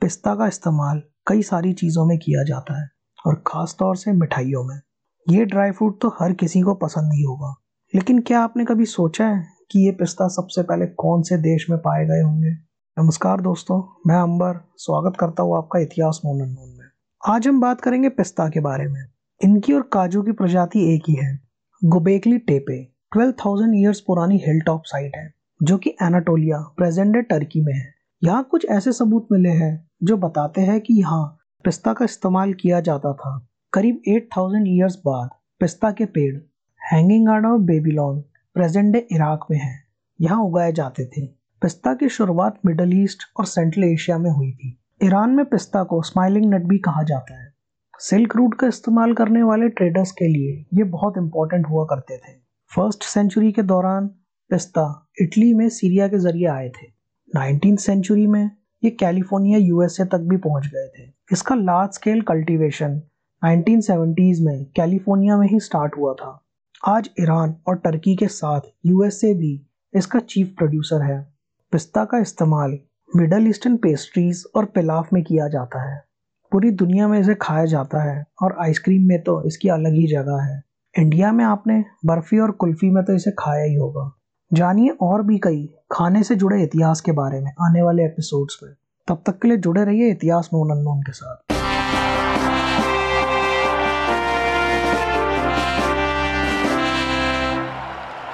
पिस्ता का इस्तेमाल कई सारी चीज़ों में किया जाता है और ख़ास तौर से मिठाइयों में। ये ड्राई फ्रूट तो हर किसी को पसंद ही होगा। लेकिन क्या आपने कभी सोचा है कि ये पिस्ता सबसे पहले कौन से देश में पाए गए होंगे? नमस्कार दोस्तों मैं अंबर स्वागत करता हूँ आपका इतिहास नोन अननोन में। आज हम बात करेंगे पिस्ता के बारे में। इनकी और काजू की प्रजाति एक ही है गोबेकली टेपे 12,000 ईयर्स पुरानी हिल टॉप साइट है जो कि एनाटोलिया प्रेजेंट टर्की में है। यहाँ कुछ ऐसे सबूत मिले हैं जो बताते हैं कि यहाँ पिस्ता का इस्तेमाल किया जाता था। करीब 8000 ईयर्स बाद पिस्ता के पेड़ Hanging Garden of Babylon present day Iraq में है। यहाँ उगाए जाते थे। पिस्ता की शुरुआत मिडल ईस्ट और सेंट्रल एशिया में हुई थी। ईरान में पिस्ता को स्माइलिंग नट भी कहा जाता है। सिल्क रूट का इस्तेमाल करने वाले ट्रेडर्स के लिए ये बहुत इंपॉर्टेंट हुआ करते थे। फ़र्स्ट सेंचुरी के दौरान पिस्ता इटली में सीरिया के ज़रिए आए थे। नाइनटीन सेंचुरी में ये कैलिफ़ोर्निया, यूएसए तक भी पहुँच गए थे। इसका लार्ज स्केल कल्टीवेशन 1970s में कैलिफ़ोर्निया में ही स्टार्ट हुआ था। आज ईरान और टर्की के साथ यूएसए भी इसका चीफ प्रोड्यूसर है। पिस्ता का इस्तेमाल मिडल ईस्टर्न पेस्ट्रीज और पिलाफ में किया जाता है। पूरी दुनिया में इसे खाया जाता है और आइसक्रीम में तो इसकी अलग ही जगह है। इंडिया में आपने बर्फ़ी और कुल्फी में तो इसे खाया ही होगा। जानिए और भी कई खाने से जुड़े इतिहास के बारे में आने वाले एपिसोड्स में तब तक के लिए जुड़े रहिए इतिहास नोन अननोन के साथ।